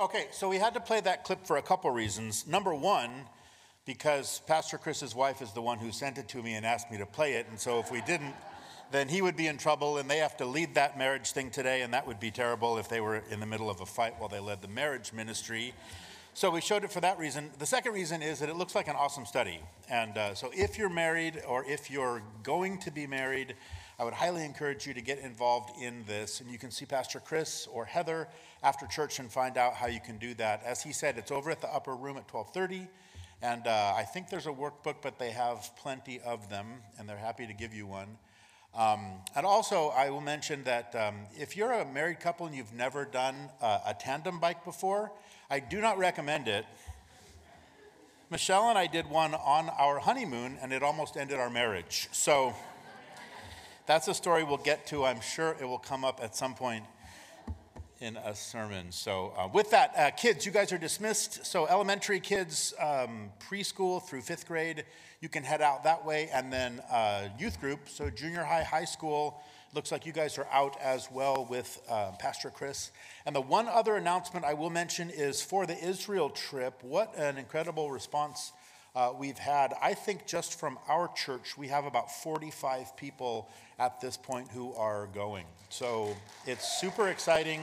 Okay, so we had to play that clip for a couple reasons. Number one, because Pastor Chris's wife is the one who sent it to me and asked me to play it. And so if we didn't, then he would be in trouble and they have to lead that marriage thing today. And that would be terrible if they were in the middle of a fight while they led the marriage ministry. So we showed it for that reason. The second reason is that it looks like an awesome study. And uh, so if you're married or if you're going to be married, I would highly encourage you to get involved in this. And you can see Pastor Chris or Heather after church and find out how you can do that. As he said, it's over at the upper room at 1230. And uh, I think there's a workbook, but they have plenty of them, and they're happy to give you one. Um, and also, I will mention that um, if you're a married couple and you've never done uh, a tandem bike before, I do not recommend it. Michelle and I did one on our honeymoon, and it almost ended our marriage. So, that's a story we'll get to. I'm sure it will come up at some point in a sermon. So, uh, with that, uh, kids, you guys are dismissed. So, elementary kids, um, preschool through fifth grade, you can head out that way. And then uh, youth group, so junior high, high school, looks like you guys are out as well with uh, Pastor Chris. And the one other announcement I will mention is for the Israel trip, what an incredible response uh, we've had. I think just from our church, we have about 45 people at this point who are going. So it's super exciting.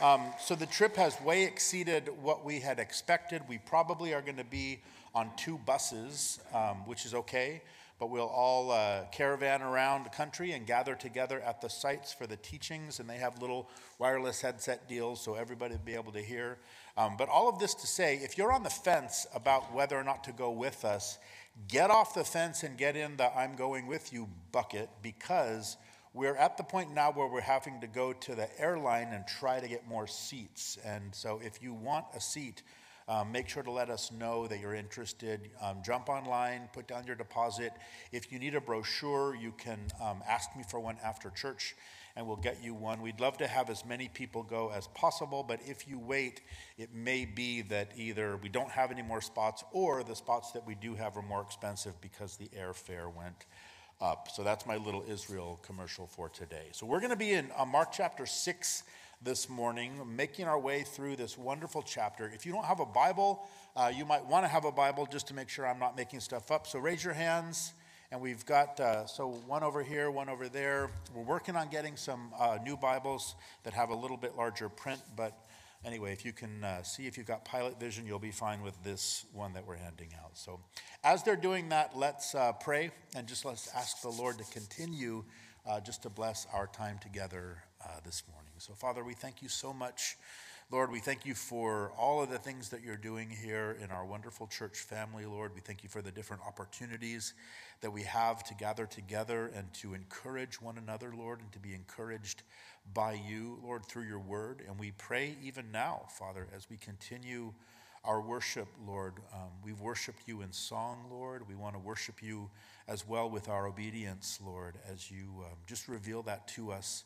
Um, so the trip has way exceeded what we had expected. We probably are going to be on two buses, um, which is okay but we'll all uh, caravan around the country and gather together at the sites for the teachings. And they have little wireless headset deals so everybody will be able to hear. Um, but all of this to say, if you're on the fence about whether or not to go with us, get off the fence and get in the I'm going with you bucket because we're at the point now where we're having to go to the airline and try to get more seats. And so if you want a seat, um, make sure to let us know that you're interested. Um, jump online, put down your deposit. If you need a brochure, you can um, ask me for one after church and we'll get you one. We'd love to have as many people go as possible, but if you wait, it may be that either we don't have any more spots or the spots that we do have are more expensive because the airfare went up. So that's my little Israel commercial for today. So we're going to be in uh, Mark chapter 6 this morning, making our way through this wonderful chapter. If you don't have a Bible, uh, you might want to have a Bible just to make sure I'm not making stuff up. So raise your hands. And we've got, uh, so one over here, one over there. We're working on getting some uh, new Bibles that have a little bit larger print. But anyway, if you can uh, see if you've got Pilot Vision, you'll be fine with this one that we're handing out. So as they're doing that, let's uh, pray and just let's ask the Lord to continue uh, just to bless our time together this morning. So, Father, we thank you so much. Lord, we thank you for all of the things that you're doing here in our wonderful church family, Lord. We thank you for the different opportunities that we have to gather together and to encourage one another, Lord, and to be encouraged by you, Lord, through your word. And we pray even now, Father, as we continue our worship, Lord. Um, we've worshiped you in song, Lord. We want to worship you as well with our obedience, Lord, as you um, just reveal that to us.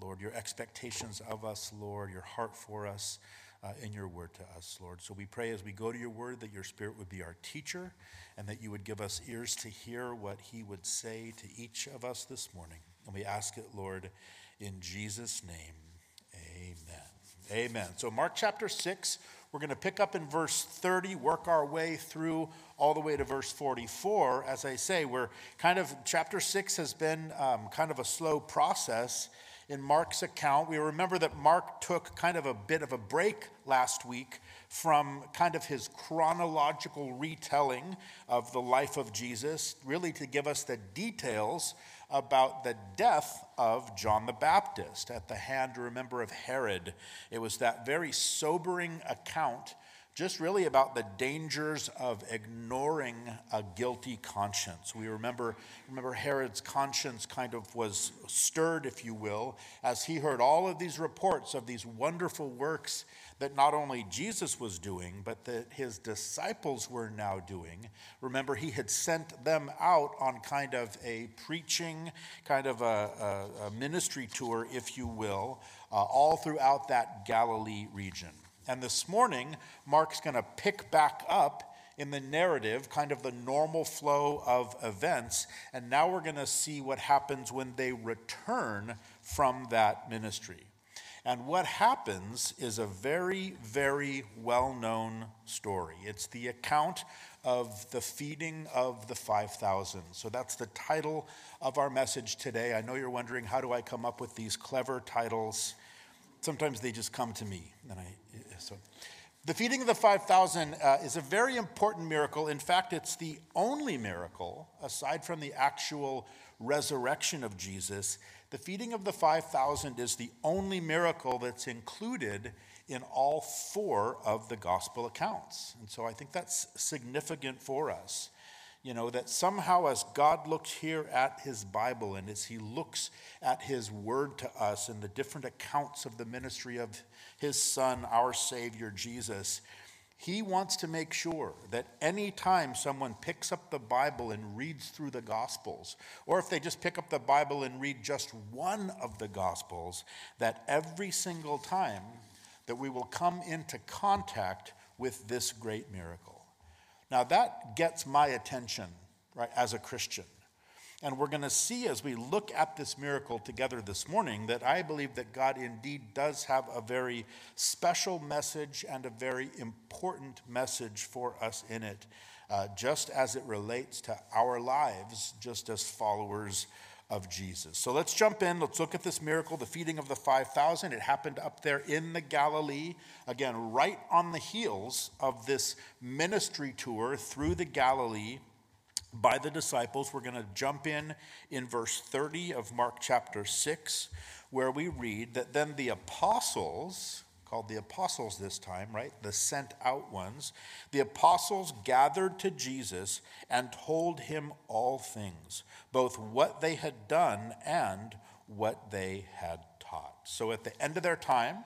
Lord, your expectations of us, Lord, your heart for us, uh, in your word to us, Lord. So we pray as we go to your word that your spirit would be our teacher and that you would give us ears to hear what he would say to each of us this morning. And we ask it, Lord, in Jesus' name. Amen. Amen. So, Mark chapter 6, we're going to pick up in verse 30, work our way through all the way to verse 44. As I say, we're kind of, chapter 6 has been um, kind of a slow process in Mark's account. We remember that Mark took kind of a bit of a break last week from kind of his chronological retelling of the life of Jesus, really to give us the details about the death of John the Baptist at the hand, remember, of Herod. It was that very sobering account just really about the dangers of ignoring a guilty conscience. We remember, remember Herod's conscience kind of was stirred, if you will, as he heard all of these reports of these wonderful works that not only Jesus was doing, but that his disciples were now doing. Remember, he had sent them out on kind of a preaching, kind of a, a, a ministry tour, if you will, uh, all throughout that Galilee region. And this morning, Mark's going to pick back up in the narrative, kind of the normal flow of events. And now we're going to see what happens when they return from that ministry. And what happens is a very, very well known story. It's the account of the feeding of the 5,000. So that's the title of our message today. I know you're wondering how do I come up with these clever titles? Sometimes they just come to me. And I, so. The feeding of the 5,000 uh, is a very important miracle. In fact, it's the only miracle, aside from the actual resurrection of Jesus, the feeding of the 5,000 is the only miracle that's included in all four of the gospel accounts. And so I think that's significant for us. You know, that somehow as God looks here at his Bible and as he looks at his word to us and the different accounts of the ministry of his son, our Savior Jesus, he wants to make sure that anytime someone picks up the Bible and reads through the Gospels, or if they just pick up the Bible and read just one of the Gospels, that every single time that we will come into contact with this great miracle. Now, that gets my attention, right, as a Christian. And we're going to see as we look at this miracle together this morning that I believe that God indeed does have a very special message and a very important message for us in it, uh, just as it relates to our lives, just as followers of Jesus. So let's jump in. Let's look at this miracle, the feeding of the 5,000. It happened up there in the Galilee, again, right on the heels of this ministry tour through the Galilee by the disciples. We're going to jump in in verse 30 of Mark chapter 6, where we read that then the apostles, called the apostles this time, right? The sent out ones, the apostles gathered to Jesus and told him all things, both what they had done and what they had taught. So at the end of their time,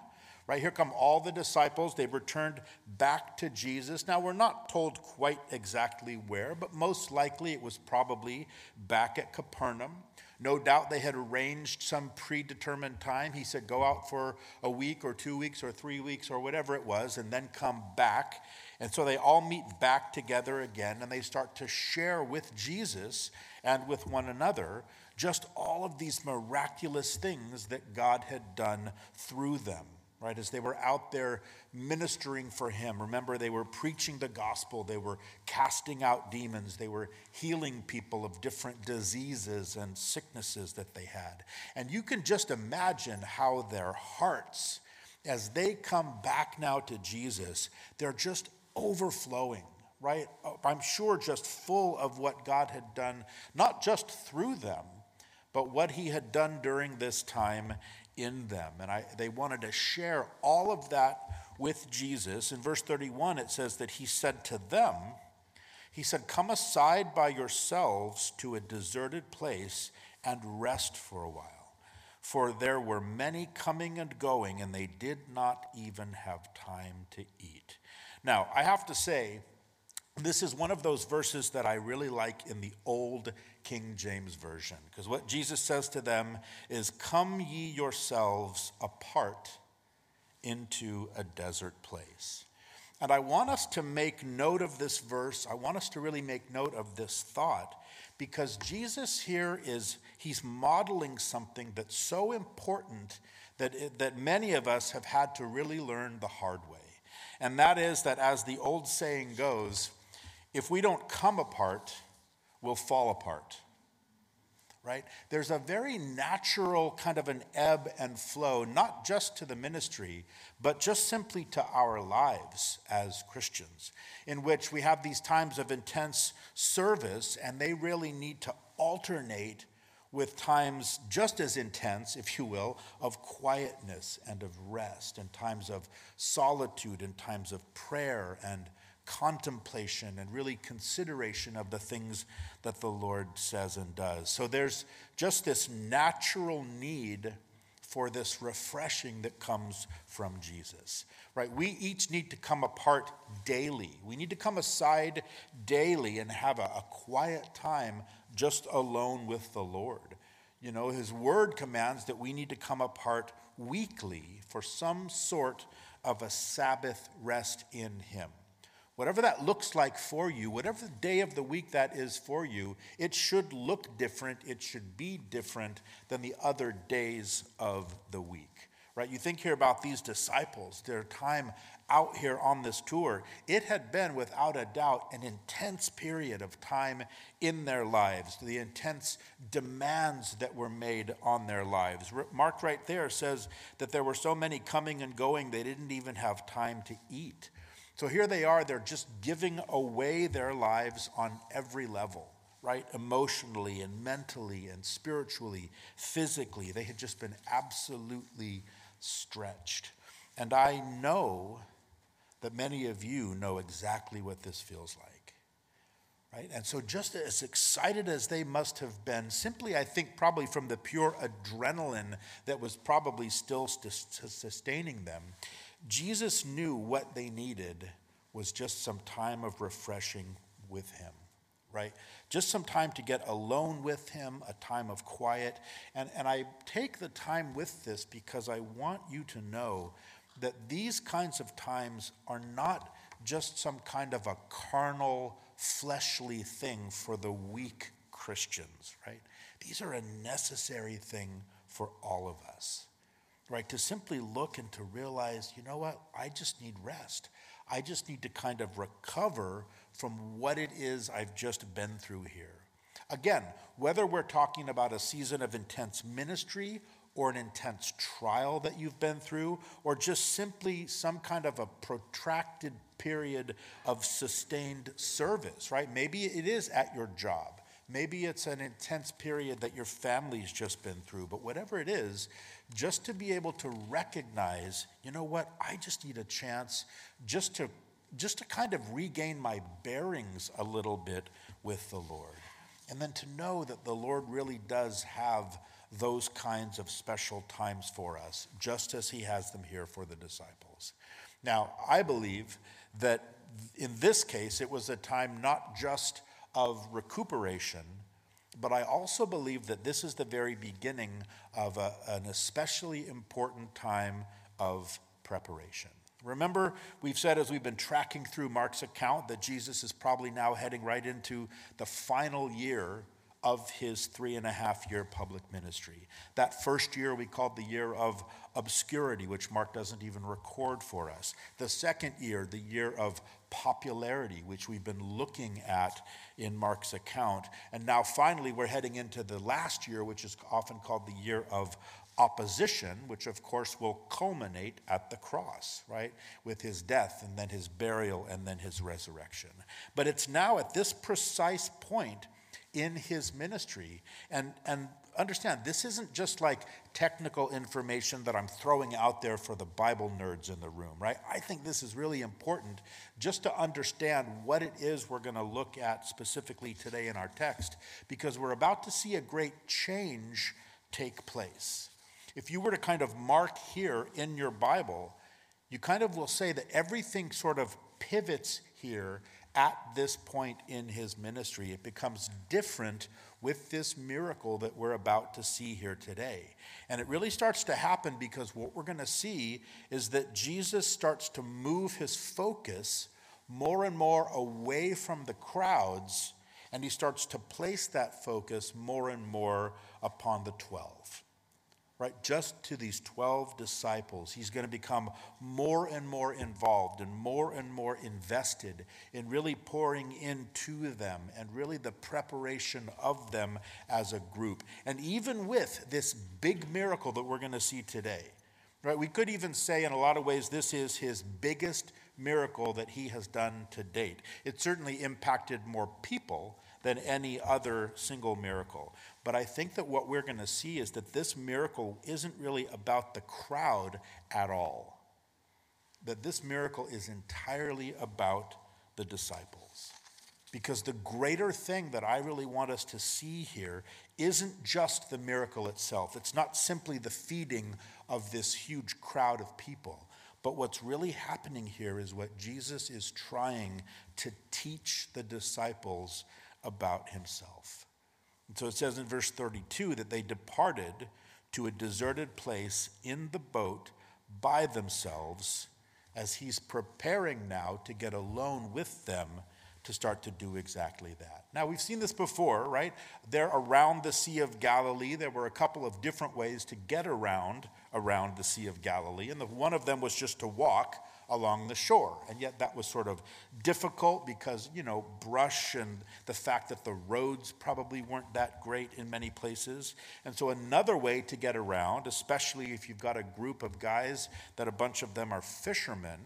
Right here come all the disciples. They've returned back to Jesus. Now, we're not told quite exactly where, but most likely it was probably back at Capernaum. No doubt they had arranged some predetermined time. He said, go out for a week or two weeks or three weeks or whatever it was, and then come back. And so they all meet back together again and they start to share with Jesus and with one another just all of these miraculous things that God had done through them right? As they were out there ministering for him. Remember, they were preaching the gospel, they were casting out demons, they were healing people of different diseases and sicknesses that they had. And you can just imagine how their hearts, as they come back now to Jesus, they're just overflowing. Right? I'm sure just full of what God had done, not just through them, but what he had done during this time in them. And I, they wanted to share all of that with Jesus. In verse 31, it says that he said to them, He said, Come aside by yourselves to a deserted place and rest for a while. For there were many coming and going, and they did not even have time to eat. Now, I have to say, this is one of those verses that I really like in the Old King James Version, because what Jesus says to them is, Come ye yourselves apart into a desert place. And I want us to make note of this verse. I want us to really make note of this thought because Jesus here is, he's modeling something that's so important that, it, that many of us have had to really learn the hard way. And that is that, as the old saying goes, if we don't come apart, we'll fall apart. Right? There's a very natural kind of an ebb and flow, not just to the ministry, but just simply to our lives as Christians, in which we have these times of intense service, and they really need to alternate with times just as intense, if you will, of quietness and of rest, and times of solitude, and times of prayer and contemplation and really consideration of the things that the Lord says and does. So there's just this natural need for this refreshing that comes from Jesus. Right? We each need to come apart daily. We need to come aside daily and have a, a quiet time just alone with the Lord. You know, his word commands that we need to come apart weekly for some sort of a Sabbath rest in him. Whatever that looks like for you, whatever day of the week that is for you, it should look different. It should be different than the other days of the week. right? You think here about these disciples, their time out here on this tour. It had been, without a doubt, an intense period of time in their lives, the intense demands that were made on their lives. Mark, right there, says that there were so many coming and going, they didn't even have time to eat. So here they are, they're just giving away their lives on every level right? Emotionally and mentally and spiritually, physically. They had just been absolutely stretched. And I know that many of you know exactly what this feels like. Right? And so, just as excited as they must have been, simply, I think, probably from the pure adrenaline that was probably still sustaining them, Jesus knew what they needed was just some time of refreshing with Him right? Just some time to get alone with him, a time of quiet. And, and I take the time with this because I want you to know that these kinds of times are not just some kind of a carnal, fleshly thing for the weak Christians, right? These are a necessary thing for all of us, right? To simply look and to realize, you know what? I just need rest. I just need to kind of recover from what it is I've just been through here. Again, whether we're talking about a season of intense ministry or an intense trial that you've been through, or just simply some kind of a protracted period of sustained service, right? Maybe it is at your job. Maybe it's an intense period that your family's just been through. But whatever it is, just to be able to recognize, you know what, I just need a chance just to just to kind of regain my bearings a little bit with the Lord. And then to know that the Lord really does have those kinds of special times for us, just as He has them here for the disciples. Now, I believe that in this case, it was a time not just of recuperation, but I also believe that this is the very beginning of a, an especially important time of preparation. Remember, we've said as we've been tracking through Mark's account that Jesus is probably now heading right into the final year of his three and a half year public ministry. That first year we called the year of obscurity, which Mark doesn't even record for us. The second year, the year of popularity, which we've been looking at in Mark's account. And now finally, we're heading into the last year, which is often called the year of opposition, which of course will culminate at the cross, right? With his death and then his burial and then his resurrection. But it's now at this precise point in his ministry. And, and understand, this isn't just like technical information that I'm throwing out there for the Bible nerds in the room, right? I think this is really important just to understand what it is we're going to look at specifically today in our text, because we're about to see a great change take place. If you were to kind of mark here in your Bible, you kind of will say that everything sort of pivots here at this point in his ministry. It becomes different with this miracle that we're about to see here today. And it really starts to happen because what we're going to see is that Jesus starts to move his focus more and more away from the crowds, and he starts to place that focus more and more upon the 12 right, just to these 12 disciples. He's going to become more and more involved and more and more invested in really pouring into them and really the preparation of them as a group. And even with this big miracle that we're going to see today, right, we could even say in a lot of ways this is his biggest miracle that he has done to date. It certainly impacted more people than any other single miracle. But I think that what we're going to see is that this miracle isn't really about the crowd at all. That this miracle is entirely about the disciples. Because the greater thing that I really want us to see here isn't just the miracle itself. It's not simply the feeding of this huge crowd of people. But what's really happening here is what Jesus is trying to teach the disciples about himself. And so it says in verse 32 that they departed to a deserted place in the boat by themselves as he's preparing now to get alone with them to start to do exactly that. Now, we've seen this before, right? They're around the Sea of Galilee. There were a couple of different ways to get around around the Sea of Galilee, and the, one of them was just to walk along the shore. And yet that was sort of difficult because, you know, brush and the fact that the roads probably weren't that great in many places. And so another way to get around, especially if you've got a group of guys that a bunch of them are fishermen,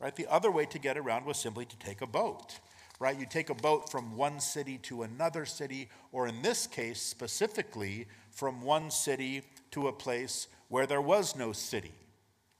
right? The other way to get around was simply to take a boat right? You take a boat from one city to another city, or in this case specifically, from one city to a place where there was no city.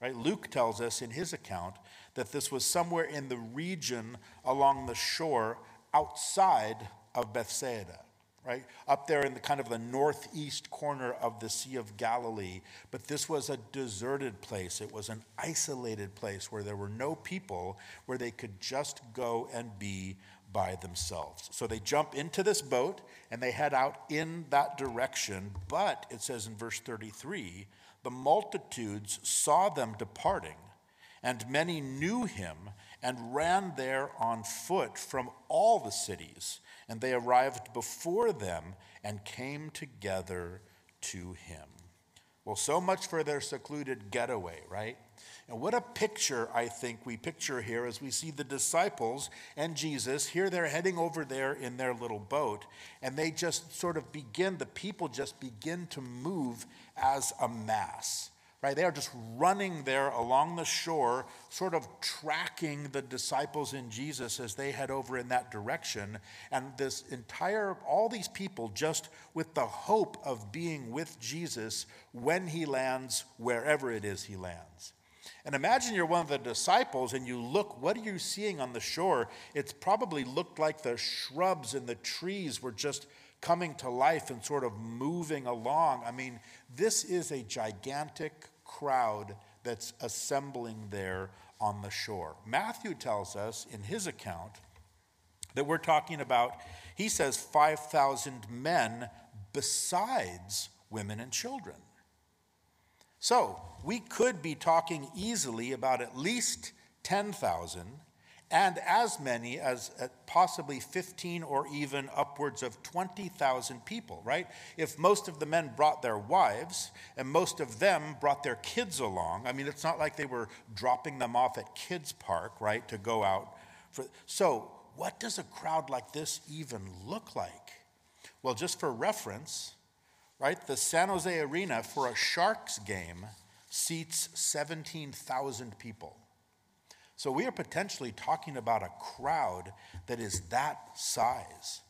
Right? Luke tells us in his account that this was somewhere in the region along the shore outside of Bethsaida, right? Up there in the kind of the northeast corner of the Sea of Galilee. But this was a deserted place. It was an isolated place where there were no people, where they could just go and be by themselves. So they jump into this boat and they head out in that direction. But it says in verse 33 the multitudes saw them departing, and many knew him and ran there on foot from all the cities. And they arrived before them and came together to him. Well, so much for their secluded getaway, right? And what a picture, I think, we picture here as we see the disciples and Jesus. Here they're heading over there in their little boat, and they just sort of begin, the people just begin to move as a mass. Right? They are just running there along the shore, sort of tracking the disciples in Jesus as they head over in that direction. And this entire, all these people just with the hope of being with Jesus when he lands wherever it is he lands. And imagine you're one of the disciples and you look, what are you seeing on the shore? It's probably looked like the shrubs and the trees were just coming to life and sort of moving along. I mean, this is a gigantic crowd that's assembling there on the shore. Matthew tells us in his account that we're talking about, he says, 5,000 men besides women and children. So we could be talking easily about at least 10,000 and as many as uh, possibly 15 or even upwards of 20,000 people, right? If most of the men brought their wives and most of them brought their kids along, I mean, it's not like they were dropping them off at Kids Park, right, to go out. For, so, what does a crowd like this even look like? Well, just for reference, right, the San Jose Arena for a Sharks game seats 17,000 people. So we are potentially talking about a crowd that is that size.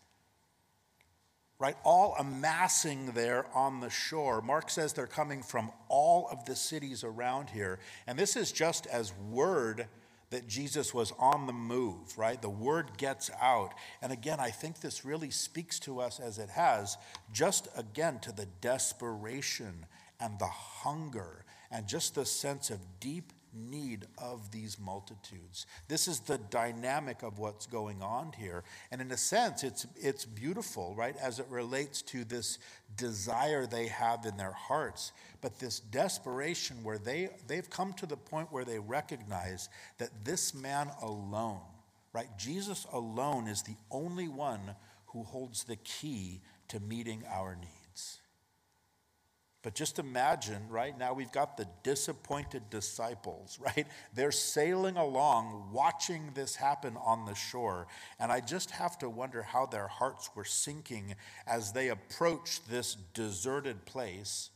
Right? All amassing there on the shore. Mark says they're coming from all of the cities around here. And this is just as word that Jesus was on the move, right? The word gets out. And again, I think this really speaks to us as it has, just again to the desperation and the hunger and just the sense of deep need of these multitudes. This is the dynamic of what's going on here. And in a sense, it's, it's beautiful, right, as it relates to this desire they have in their hearts, but this desperation where they, they've come to the point where they recognize that this man alone, right, Jesus alone is the only one who holds the key to meeting our needs. But just imagine, right now we've got the disappointed disciples, right? They're sailing along, watching this happen on the shore. And I just have to wonder how their hearts were sinking as they approached this deserted place,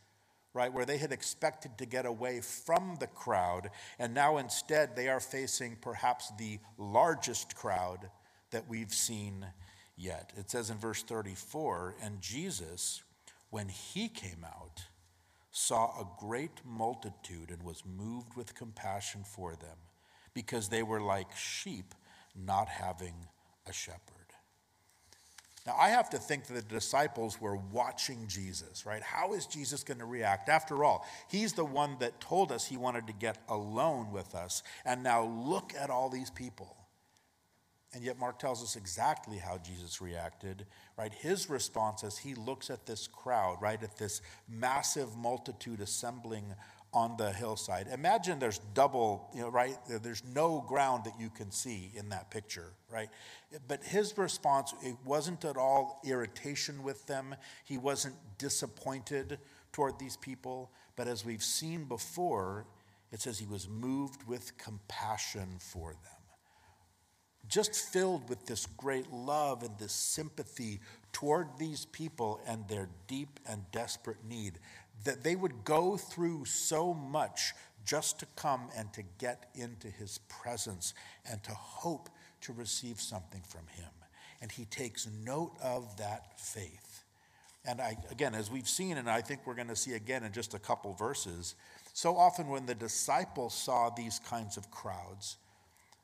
right? Where they had expected to get away from the crowd. And now instead they are facing perhaps the largest crowd that we've seen yet. It says in verse 34 and Jesus, when he came out, saw a great multitude and was moved with compassion for them because they were like sheep not having a shepherd. Now, I have to think that the disciples were watching Jesus, right? How is Jesus going to react? After all, he's the one that told us he wanted to get alone with us. And now look at all these people. And yet, Mark tells us exactly how Jesus reacted, right? His response as he looks at this crowd, right? At this massive multitude assembling on the hillside. Imagine there's double, you know, right? There's no ground that you can see in that picture, right? But his response, it wasn't at all irritation with them. He wasn't disappointed toward these people, But as we've seen before, it says he was moved with compassion for them. Just filled with this great love and this sympathy toward these people and their deep and desperate need, that they would go through so much just to come and to get into his presence and to hope to receive something from him. And he takes note of that faith. And I, again, as we've seen, and I think we're going to see again in just a couple verses, so often when the disciples saw these kinds of crowds,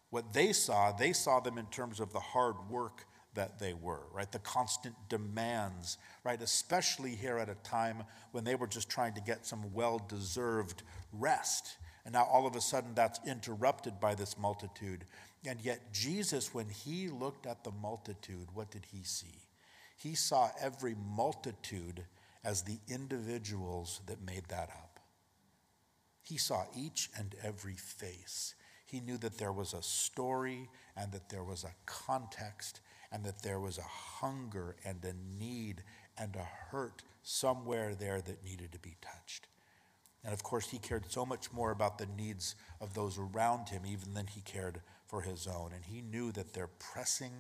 what they saw, they saw them in terms of the hard work that they were, right? The constant demands, right? Especially here at a time when they were just trying to get some well deserved rest. And now all of a sudden that's interrupted by this multitude. And yet, Jesus, when he looked at the multitude, what did he see? He saw every multitude as the individuals that made that up. He saw each and every face. He knew that there was a story and that there was a context and that there was a hunger and a need and a hurt somewhere there that needed to be touched. And of course, he cared so much more about the needs of those around him even than he cared for his own. And he knew that their pressing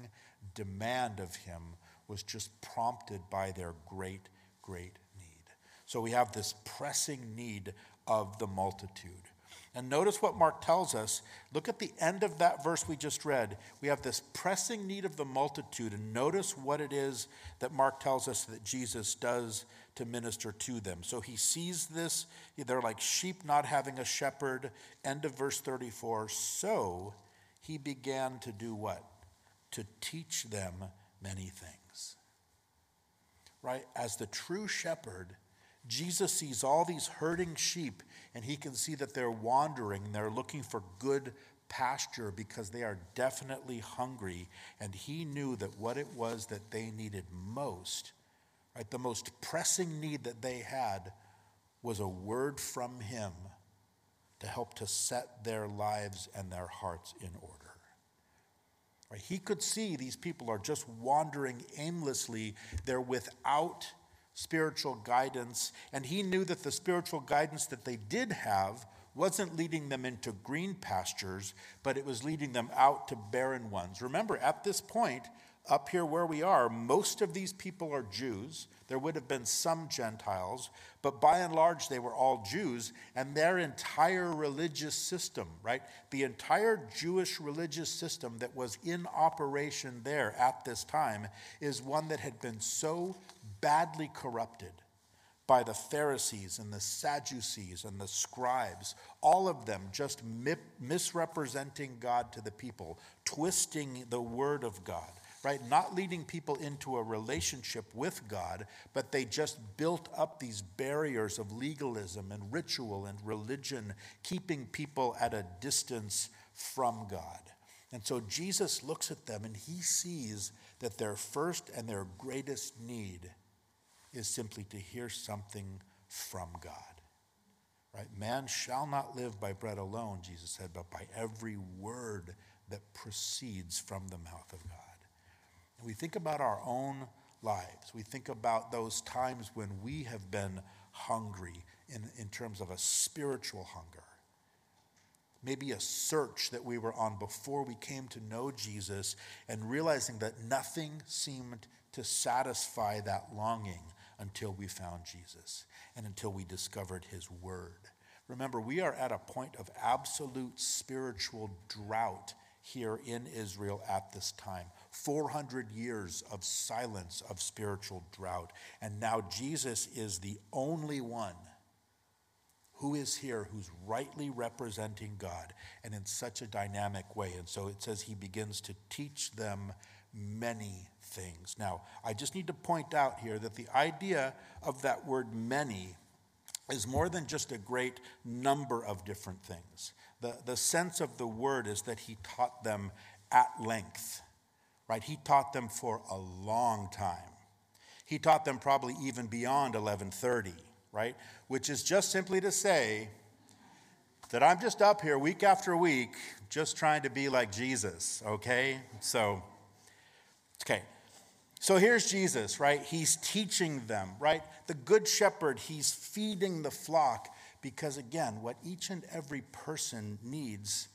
demand of him was just prompted by their great, great need. So we have this pressing need of the multitude. And notice what Mark tells us. Look at the end of that verse we just read. We have this pressing need of the multitude. And notice what it is that Mark tells us that Jesus does to minister to them. So he sees this. They're like sheep not having a shepherd. End of verse 34. So he began to do what? To teach them many things. Right? As the true shepherd, Jesus sees all these herding sheep and he can see that they're wandering they're looking for good pasture because they are definitely hungry. And he knew that what it was that they needed most, right, the most pressing need that they had, was a word from him to help to set their lives and their hearts in order. Right? He could see these people are just wandering aimlessly. They're without spiritual guidance. And he knew that the spiritual guidance that they did have wasn't leading them into green pastures, but it was leading them out to barren ones. Remember, at this point, up here where we are, most of these people are Jews. There would have been some Gentiles, but by and large, they were all Jews, and their entire religious system, right? The entire Jewish religious system that was in operation there at this time is one that had been so badly corrupted by the Pharisees and the Sadducees and the scribes, all of them just misrepresenting God to the people, twisting the word of God right? Not leading people into a relationship with God, but they just built up these barriers of legalism and ritual and religion, keeping people at a distance from God. And so Jesus looks at them and he sees that their first and their greatest need is simply to hear something from God. Right? Man shall not live by bread alone, Jesus said, but by every word that proceeds from the mouth of God. We think about our own lives. We think about those times when we have been hungry in, in terms of a spiritual hunger. Maybe a search that we were on before we came to know Jesus and realizing that nothing seemed to satisfy that longing until we found Jesus and until we discovered his word. Remember, we are at a point of absolute spiritual drought here in Israel at this time. 400 years of silence, of spiritual drought. And now Jesus is the only one who is here who's rightly representing God and in such a dynamic way. And so it says he begins to teach them many things. Now, I just need to point out here that the idea of that word many is more than just a great number of different things. The, the sense of the word is that he taught them at length right? He taught them for a long time. He taught them probably even beyond 1130, right? Which is just simply to say that I'm just up here week after week just trying to be like Jesus, okay? So, okay. So here's Jesus, right? He's teaching them, right? The good shepherd, he's feeding the flock. Because again, what each and every person needs,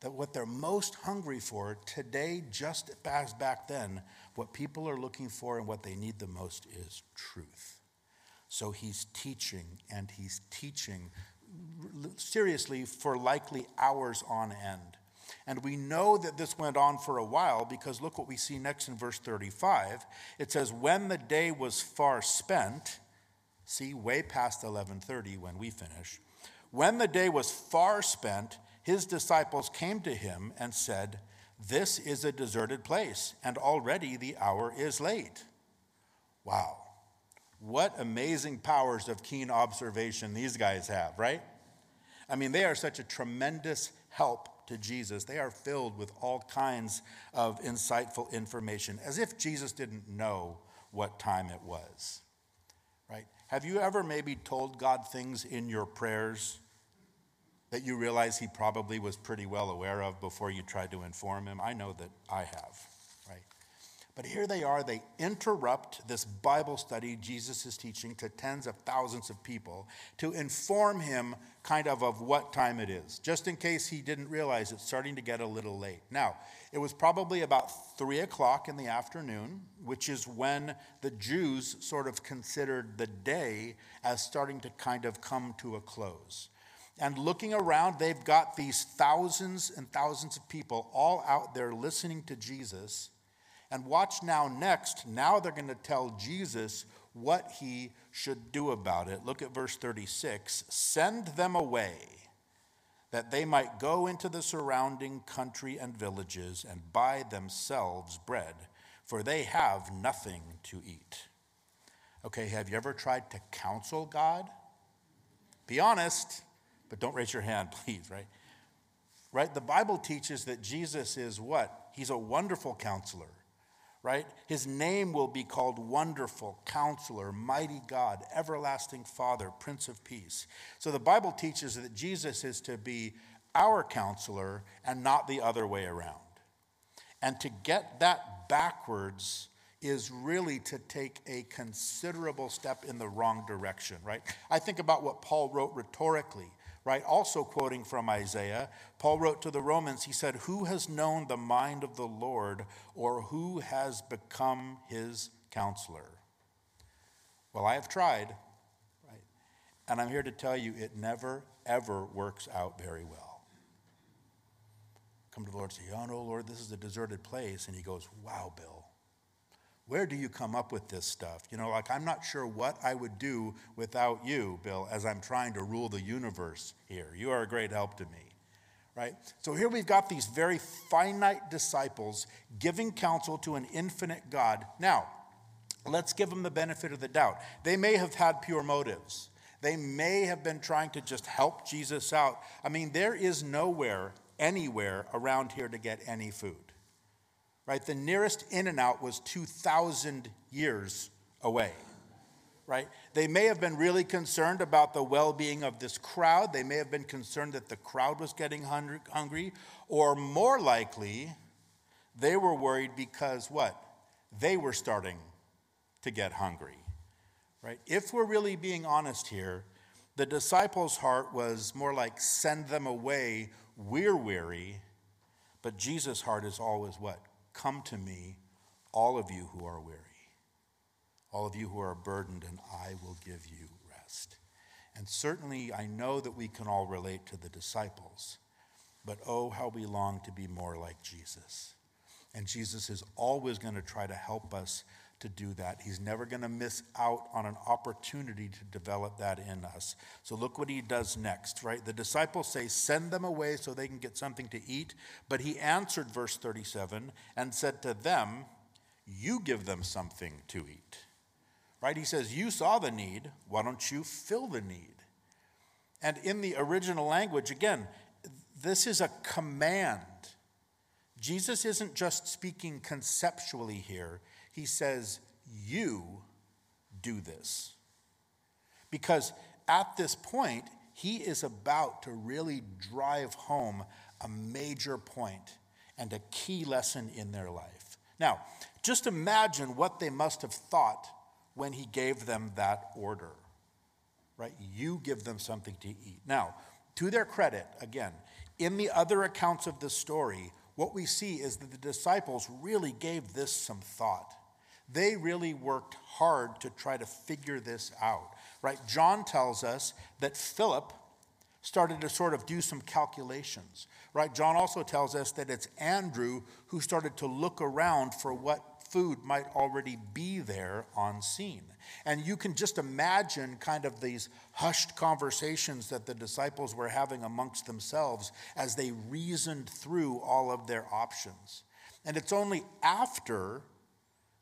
that what they're most hungry for today, just as back then, what people are looking for and what they need the most is truth. So he's teaching and he's teaching seriously for likely hours on end. And we know that this went on for a while because look what we see next in verse 35. It says, When the day was far spent, see, way past 1130 when we finish, when the day was far spent, his disciples came to him and said, This is a deserted place, and already the hour is late. Wow. What amazing powers of keen observation these guys have, right? I mean, they are such a tremendous help to Jesus. They are filled with all kinds of insightful information, as if Jesus didn't know what time it was. Right? Have you ever maybe told God things in your prayers that you realize He probably was pretty well aware of before you tried to inform Him? I know that I have. But here they are, they interrupt this Bible study Jesus is teaching to tens of thousands of people to inform him kind of of what time it is, just in case he didn't realize it's starting to get a little late. Now, it was probably about three o'clock in the afternoon, which is when the Jews sort of considered the day as starting to kind of come to a close. And looking around, they've got these thousands and thousands of people all out there listening to Jesus and watch now, next, now they're going to tell Jesus what he should do about it. Look at verse 36 Send them away that they might go into the surrounding country and villages and buy themselves bread, for they have nothing to eat. Okay, have you ever tried to counsel God? Be honest, but don't raise your hand, please, right? Right? The Bible teaches that Jesus is what? He's a wonderful counselor right? His name will be called Wonderful, Counselor, Mighty God, Everlasting Father, Prince of Peace. So the Bible teaches that Jesus is to be our counselor and not the other way around. And to get that backwards is really to take a considerable step in the wrong direction, right? I think about what Paul wrote rhetorically right? Also quoting from Isaiah, Paul wrote to the Romans, he said, Who has known the mind of the Lord, or who has become his counselor? Well, I have tried, right? And I'm here to tell you it never, ever works out very well. Come to the Lord and say, Oh no, Lord, this is a deserted place. And he goes, Wow, Bill. Where do you come up with this stuff? You know, like I'm not sure what I would do without you, Bill, as I'm trying to rule the universe here. You are a great help to me, right? So here we've got these very finite disciples giving counsel to an infinite God. Now, let's give them the benefit of the doubt. They may have had pure motives. They may have been trying to just help Jesus out. I mean, there is nowhere, anywhere around here to get any food right? The nearest In-N-Out was 2,000 years away, right? They may have been really concerned about the well being of this crowd. They may have been concerned that the crowd was getting hungry, or more likely, they were worried because what? They were starting to get hungry, right? If we're really being honest here, the disciples' heart was more like send them away, we're weary. But Jesus' heart is always what? Come to me, all of you who are weary, all of you who are burdened, and I will give you rest. And certainly, I know that we can all relate to the disciples, but oh, how we long to be more like Jesus. And Jesus is always going to try to help us to do that. He's never going to miss out on an opportunity to develop that in us. So look what he does next, right? The disciples say, Send them away so they can get something to eat. But he answered, verse 37, and said to them, You give them something to eat. Right? He says, You saw the need. Why don't you fill the need? And in the original language, again, this is a command. Jesus isn't just speaking conceptually here, he says, You do this. Because at this point, he is about to really drive home a major point and a key lesson in their life. Now, just imagine what they must have thought when he gave them that order. right? You give them something to eat. Now, to their credit, again, in the other accounts of the story, what we see is that the disciples really gave this some thought. They really worked hard to try to figure this out, right? John tells us that Philip started to sort of do some calculations, right? John also tells us that it's Andrew who started to look around for what food might already be there on scene. And you can just imagine kind of these hushed conversations that the disciples were having amongst themselves as they reasoned through all of their options. And it's only after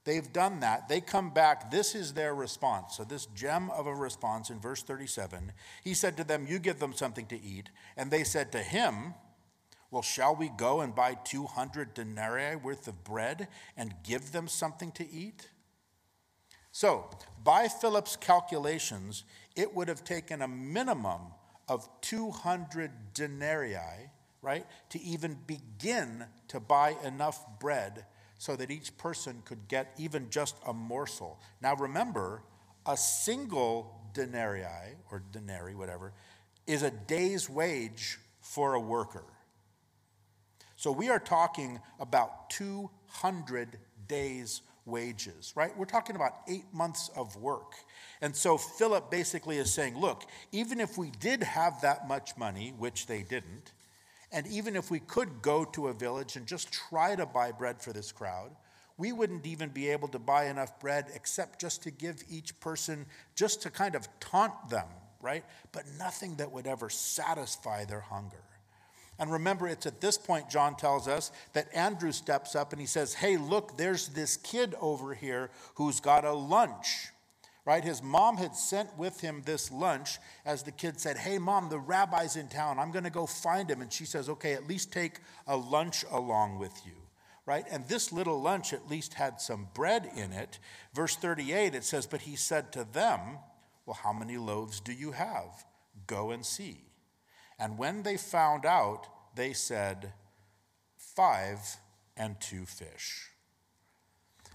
they've done that, they come back. This is their response. So, this gem of a response in verse 37 he said to them, You give them something to eat. And they said to him, well, shall we go and buy 200 denarii worth of bread and give them something to eat? So, by Philip's calculations, it would have taken a minimum of 200 denarii, right, to even begin to buy enough bread so that each person could get even just a morsel. Now, remember, a single denarii, or denarii, whatever, is a day's wage for a worker. So we are talking about 200 days' wages, right? We're talking about eight months of work. And so Philip basically is saying, look, even if we did have that much money, which they didn't, and even if we could go to a village and just try to buy bread for this crowd, we wouldn't even be able to buy enough bread except just to give each person, just to kind of taunt them, right? But nothing that would ever satisfy their hunger. And remember, it's at this point, John tells us, that Andrew steps up and he says, Hey, look, there's this kid over here who's got a lunch. Right? His mom had sent with him this lunch as the kid said, Hey, mom, the rabbi's in town. I'm going to go find him. And she says, Okay, at least take a lunch along with you. Right? And this little lunch at least had some bread in it. Verse 38, it says, But he said to them, Well, how many loaves do you have? Go and see. And when they found out, they said, Five and two fish.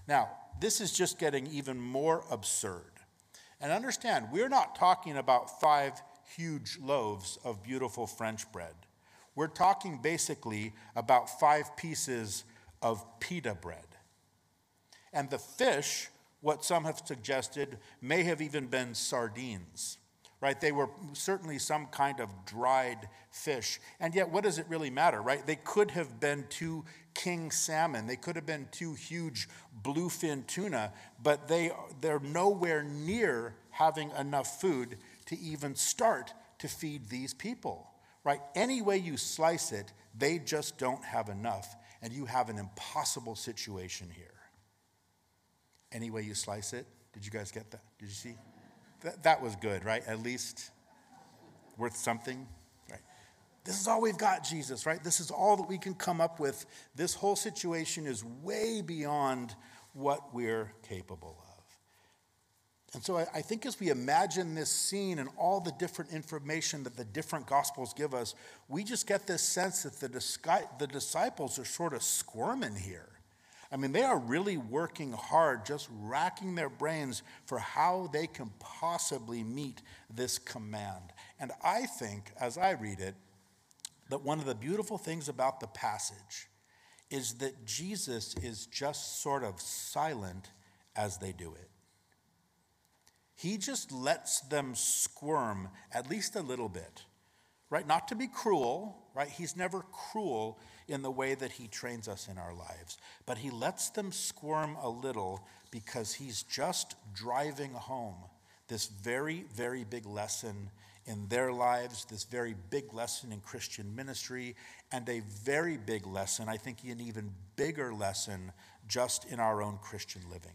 Now, this is just getting even more absurd. And understand, we're not talking about five huge loaves of beautiful French bread. We're talking basically about five pieces of pita bread. And the fish, what some have suggested, may have even been sardines right? They were certainly some kind of dried fish. And yet, what does it really matter, right? They could have been two king salmon, they could have been two huge bluefin tuna, but they, they're nowhere near having enough food to even start to feed these people, right? Any way you slice it, they just don't have enough, and you have an impossible situation here. Any way you slice it, did you guys get that? Did you see? That, that was good, right? At least worth something, right? This is all we've got, Jesus, right? This is all that we can come up with. This whole situation is way beyond what we're capable of. And so I, I think as we imagine this scene and all the different information that the different gospels give us, we just get this sense that the, the disciples are sort of squirming here. I mean, they are really working hard, just racking their brains for how they can possibly meet this command. And I think, as I read it, that one of the beautiful things about the passage is that Jesus is just sort of silent as they do it. He just lets them squirm at least a little bit, right? Not to be cruel, right? He's never cruel in the way that He trains us in our lives. But He lets them squirm a little because He's just driving home this very, very big lesson in their lives, this very big lesson in Christian ministry, and a very big lesson, I think an even bigger lesson just in our own Christian living.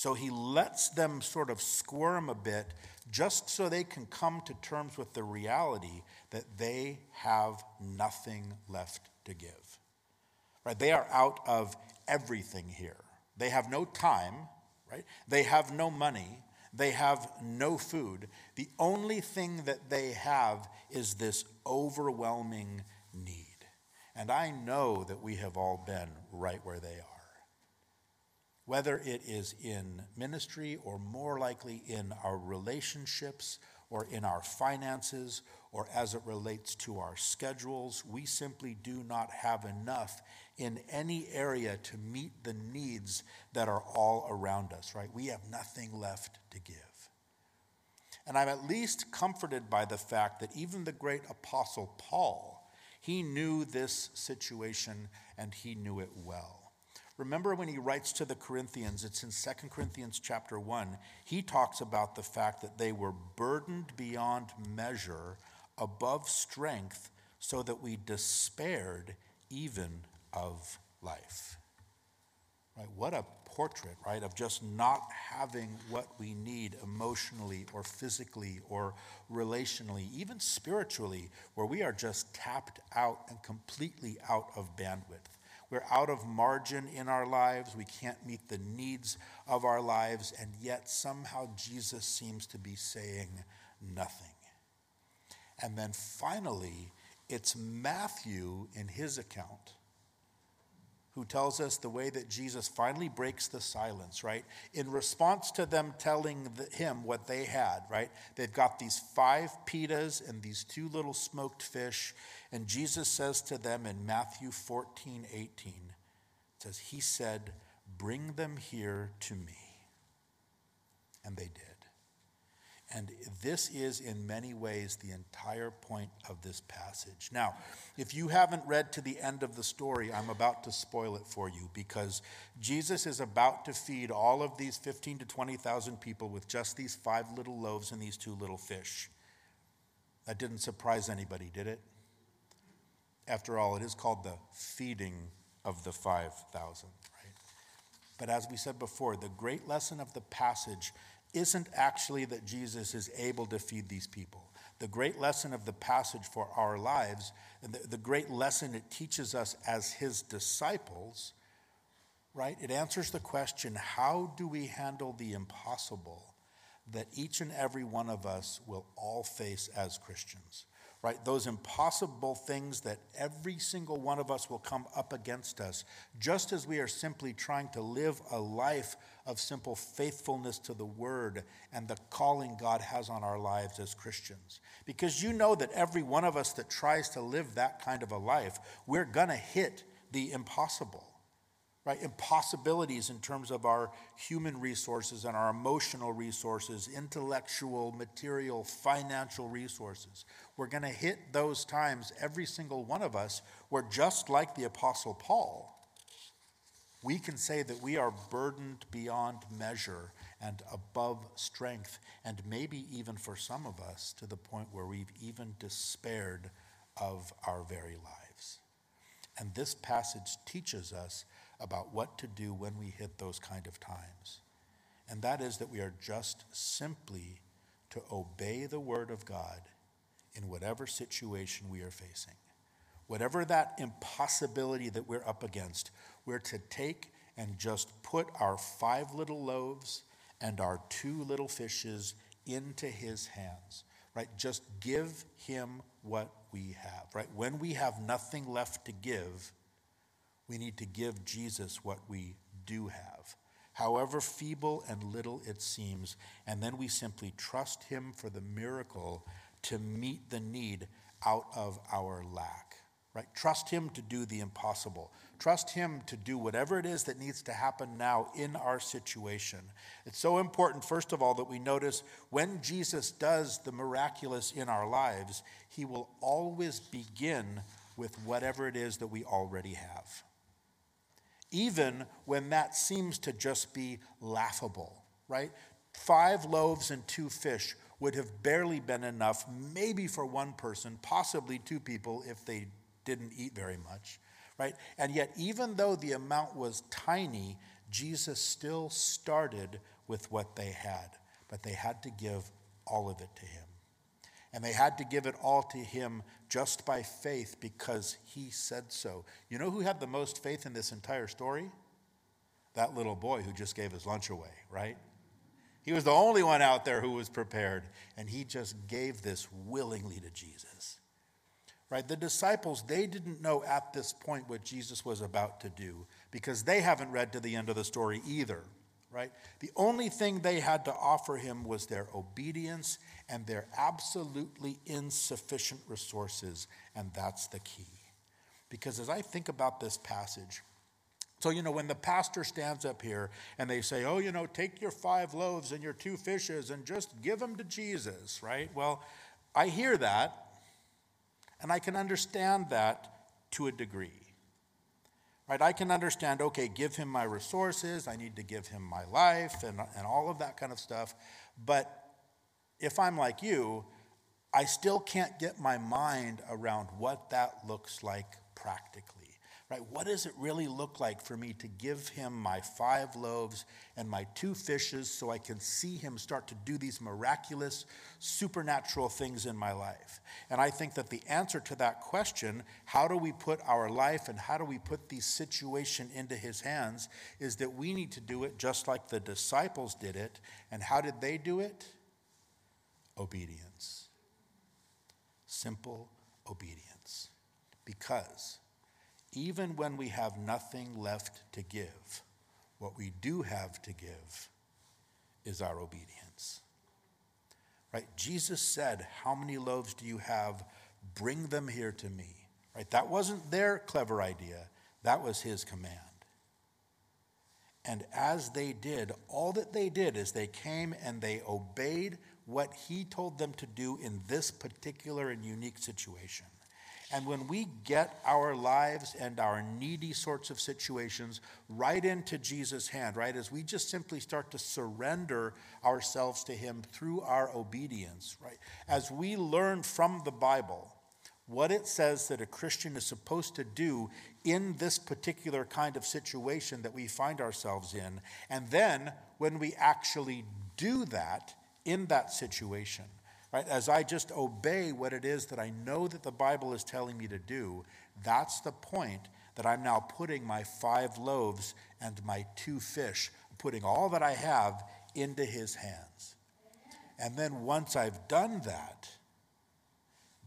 So he lets them sort of squirm a bit just so they can come to terms with the reality that they have nothing left to give. Right? They are out of everything here. They have no time, right? They have no money. They have no food. The only thing that they have is this overwhelming need. And I know that we have all been right where they are. Whether it is in ministry or more likely in our relationships or in our finances or as it relates to our schedules. We simply do not have enough in any area to meet the needs that are all around us, right? We have nothing left to give. And I'm at least comforted by the fact that even the great apostle Paul, he knew this situation and he knew it well. Remember when he writes to the Corinthians, it's in 2 Corinthians chapter 1, he talks about the fact that they were burdened beyond measure, above strength, so that we despaired even of life. Right? What a portrait, right, of just not having what we need emotionally or physically or relationally, even spiritually, where we are just tapped out and completely out of bandwidth. We're out of margin in our lives. We can't meet the needs of our lives. And yet, somehow, Jesus seems to be saying nothing. And then finally, it's Matthew in his account who tells us the way that Jesus finally breaks the silence, right? In response to them telling the, him what they had, right? They've got these five pitas and these two little smoked fish. And Jesus says to them in Matthew 14, 18, it says, He said, Bring them here to me. And they did. And this is, in many ways, the entire point of this passage. Now, if you haven't read to the end of the story, I'm about to spoil it for you because Jesus is about to feed all of these 15 to 20,000 people with just these five little loaves and these two little fish. That didn't surprise anybody, did it? After all, it is called the feeding of the 5,000, right? But as we said before, the great lesson of the passage isn't actually that Jesus is able to feed these people. The great lesson of the passage for our lives, and the, the great lesson it teaches us as his disciples, right? It answers the question how do we handle the impossible that each and every one of us will all face as Christians? Right? Those impossible things that every single one of us will come up against us, just as we are simply trying to live a life of simple faithfulness to the word and the calling God has on our lives as Christians. Because you know that every one of us that tries to live that kind of a life, we're going to hit the impossible right? Impossibilities in terms of our human resources and our emotional resources, intellectual, material, financial resources. We're going to hit those times, every single one of us, where just like the Apostle Paul, we can say that we are burdened beyond measure and above strength, and maybe even for some of us to the point where we've even despaired of our very lives. And this passage teaches us about what to do when we hit those kind of times. And that is that we are just simply to obey the word of God in whatever situation we are facing. Whatever that impossibility that we're up against, we're to take and just put our five little loaves and our two little fishes into his hands, right? Just give him what we have, right? When we have nothing left to give, we need to give Jesus what we do have, however feeble and little it seems, and then we simply trust Him for the miracle to meet the need out of our lack. Right? Trust Him to do the impossible. Trust Him to do whatever it is that needs to happen now in our situation. It's so important, first of all, that we notice when Jesus does the miraculous in our lives, He will always begin with whatever it is that we already have even when that seems to just be laughable, right? Five loaves and two fish would have barely been enough, maybe for one person, possibly two people if they didn't eat very much, right? And yet, even though the amount was tiny, Jesus still started with what they had, but they had to give all of it to him. And they had to give it all to him just by faith because he said so. You know who had the most faith in this entire story? That little boy who just gave his lunch away, right? He was the only one out there who was prepared, and he just gave this willingly to Jesus. right? The disciples, they didn't know at this point what Jesus was about to do because they haven't read to the end of the story either, right? The only thing they had to offer him was their obedience and their absolutely insufficient resources, and that's the key. Because as I think about this passage, so, you know, when the pastor stands up here and they say, oh, you know, take your five loaves and your two fishes and just give them to Jesus, right? Well, I hear that and I can understand that to a degree. Right? I can understand, okay, give him my resources, I need to give him my life and, and all of that kind of stuff. But if I'm like you, I still can't get my mind around what that looks like practically right? What does it really look like for me to give him my five loaves and my two fishes so I can see him start to do these miraculous, supernatural things in my life? And I think that the answer to that question, how do we put our life and how do we put the situation into his hands, is that we need to do it just like the disciples did it. And how did they do it? Obedience. Simple obedience. Because even when we have nothing left to give, what we do have to give is our obedience. Right? Jesus said, How many loaves do you have? Bring them here to me. Right? That wasn't their clever idea, that was his command. And as they did, all that they did is they came and they obeyed what he told them to do in this particular and unique situation. And when we get our lives and our needy sorts of situations right into Jesus' hand, right, as we just simply start to surrender ourselves to Him through our obedience, right, as we learn from the Bible what it says that a Christian is supposed to do in this particular kind of situation that we find ourselves in, and then when we actually do that in that situation, Right? As I just obey what it is that I know that the Bible is telling me to do, that's the point that I'm now putting my five loaves and my two fish, putting all that I have into his hands. And then once I've done that,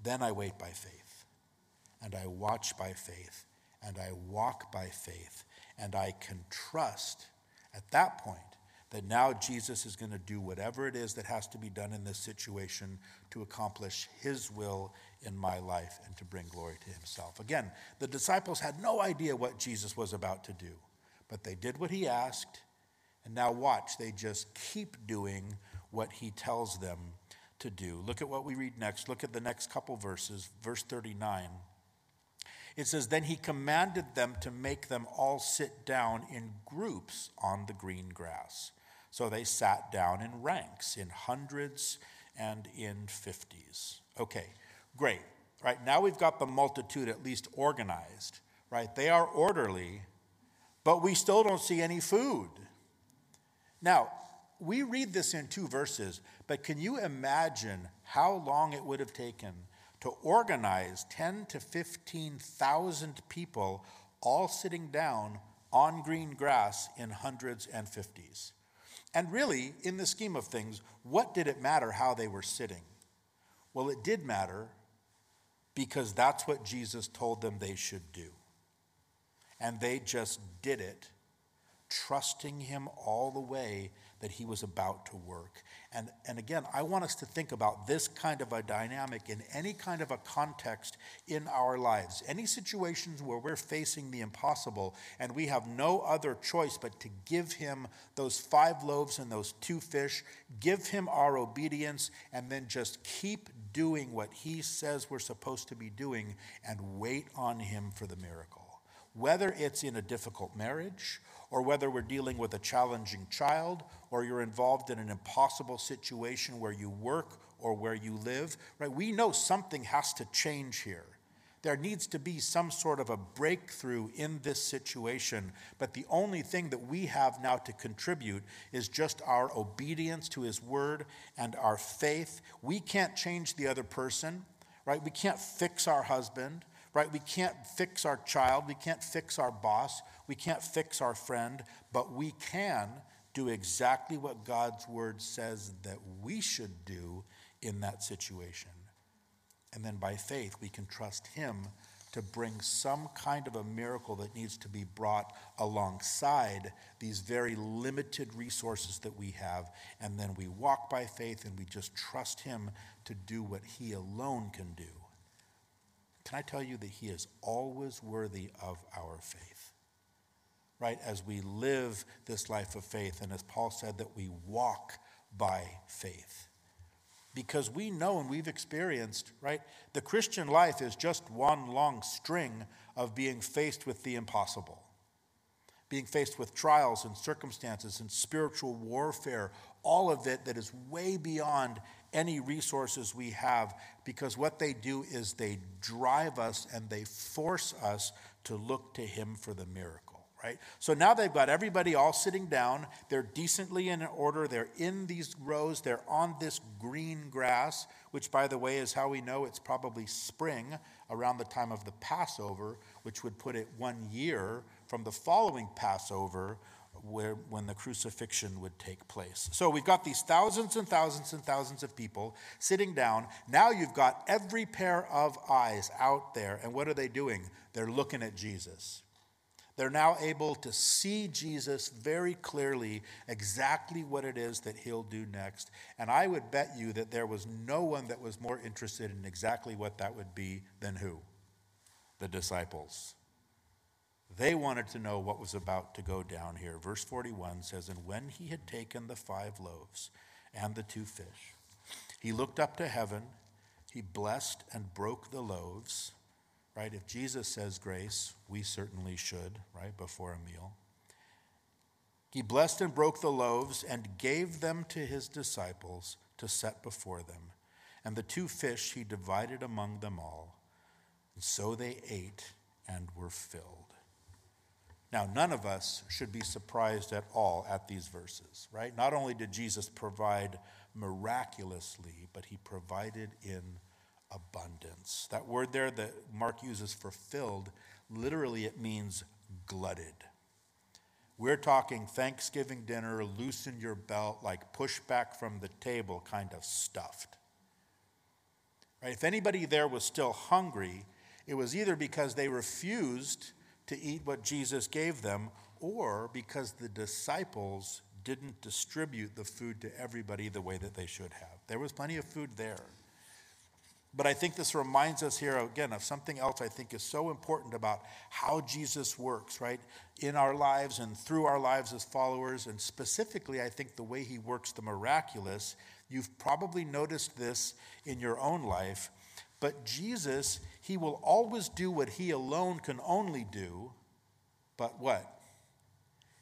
then I wait by faith. And I watch by faith. And I walk by faith. And I can trust at that point that now Jesus is going to do whatever it is that has to be done in this situation to accomplish his will in my life and to bring glory to himself. Again, the disciples had no idea what Jesus was about to do, but they did what he asked. And now, watch, they just keep doing what he tells them to do. Look at what we read next. Look at the next couple verses, verse 39. It says, Then he commanded them to make them all sit down in groups on the green grass. So they sat down in ranks, in hundreds and in fifties. Okay, great. Right now we've got the multitude at least organized, right? They are orderly, but we still don't see any food. Now, we read this in two verses, but can you imagine how long it would have taken to organize 10 to 15,000 people all sitting down on green grass in hundreds and fifties? And really, in the scheme of things, what did it matter how they were sitting? Well, it did matter because that's what Jesus told them they should do. And they just did it, trusting him all the way that he was about to work. And, and again, I want us to think about this kind of a dynamic in any kind of a context in our lives. Any situations where we're facing the impossible and we have no other choice but to give him those five loaves and those two fish, give him our obedience, and then just keep doing what he says we're supposed to be doing and wait on him for the miracle. Whether it's in a difficult marriage or whether we're dealing with a challenging child, or you're involved in an impossible situation where you work or where you live, right? We know something has to change here. There needs to be some sort of a breakthrough in this situation, but the only thing that we have now to contribute is just our obedience to His word and our faith. We can't change the other person, right? We can't fix our husband right? We can't fix our child, we can't fix our boss, we can't fix our friend, but we can do exactly what God's word says that we should do in that situation. And then by faith, we can trust Him to bring some kind of a miracle that needs to be brought alongside these very limited resources that we have. And then we walk by faith and we just trust Him to do what He alone can do. Can I tell you that He is always worthy of our faith? Right? As we live this life of faith, and as Paul said, that we walk by faith because we know and we've experienced, right? The Christian life is just one long string of being faced with the impossible, being faced with trials and circumstances and spiritual warfare, all of it that is way beyond any resources we have, because what they do is they drive us and they force us to look to Him for the miracle right? So now they've got everybody all sitting down. They're decently in order. They're in these rows. They're on this green grass, which, by the way, is how we know it's probably spring around the time of the Passover, which would put it one year from the following Passover. Where, when the crucifixion would take place. So we've got these thousands and thousands and thousands of people sitting down. Now you've got every pair of eyes out there. And what are they doing? They're looking at Jesus. They're now able to see Jesus very clearly, exactly what it is that he'll do next. And I would bet you that there was no one that was more interested in exactly what that would be than who? The disciples. They wanted to know what was about to go down here. Verse 41 says, And when he had taken the five loaves and the two fish, he looked up to heaven, he blessed and broke the loaves right? If Jesus says grace, we certainly should, right, before a meal. He blessed and broke the loaves and gave them to his disciples to set before them. And the two fish he divided among them all. And so they ate and were filled. Now, none of us should be surprised at all at these verses, right? Not only did Jesus provide miraculously, but he provided in abundance. That word there that Mark uses for filled, literally it means glutted. We're talking Thanksgiving dinner, loosen your belt, like push back from the table kind of stuffed. Right? If anybody there was still hungry, it was either because they refused to eat what Jesus gave them or because the disciples didn't distribute the food to everybody the way that they should have. There was plenty of food there. But I think this reminds us here again of something else I think is so important about how Jesus works, right? In our lives and through our lives as followers, and specifically, I think the way he works the miraculous. You've probably noticed this in your own life, but Jesus, he will always do what he alone can only do, but what?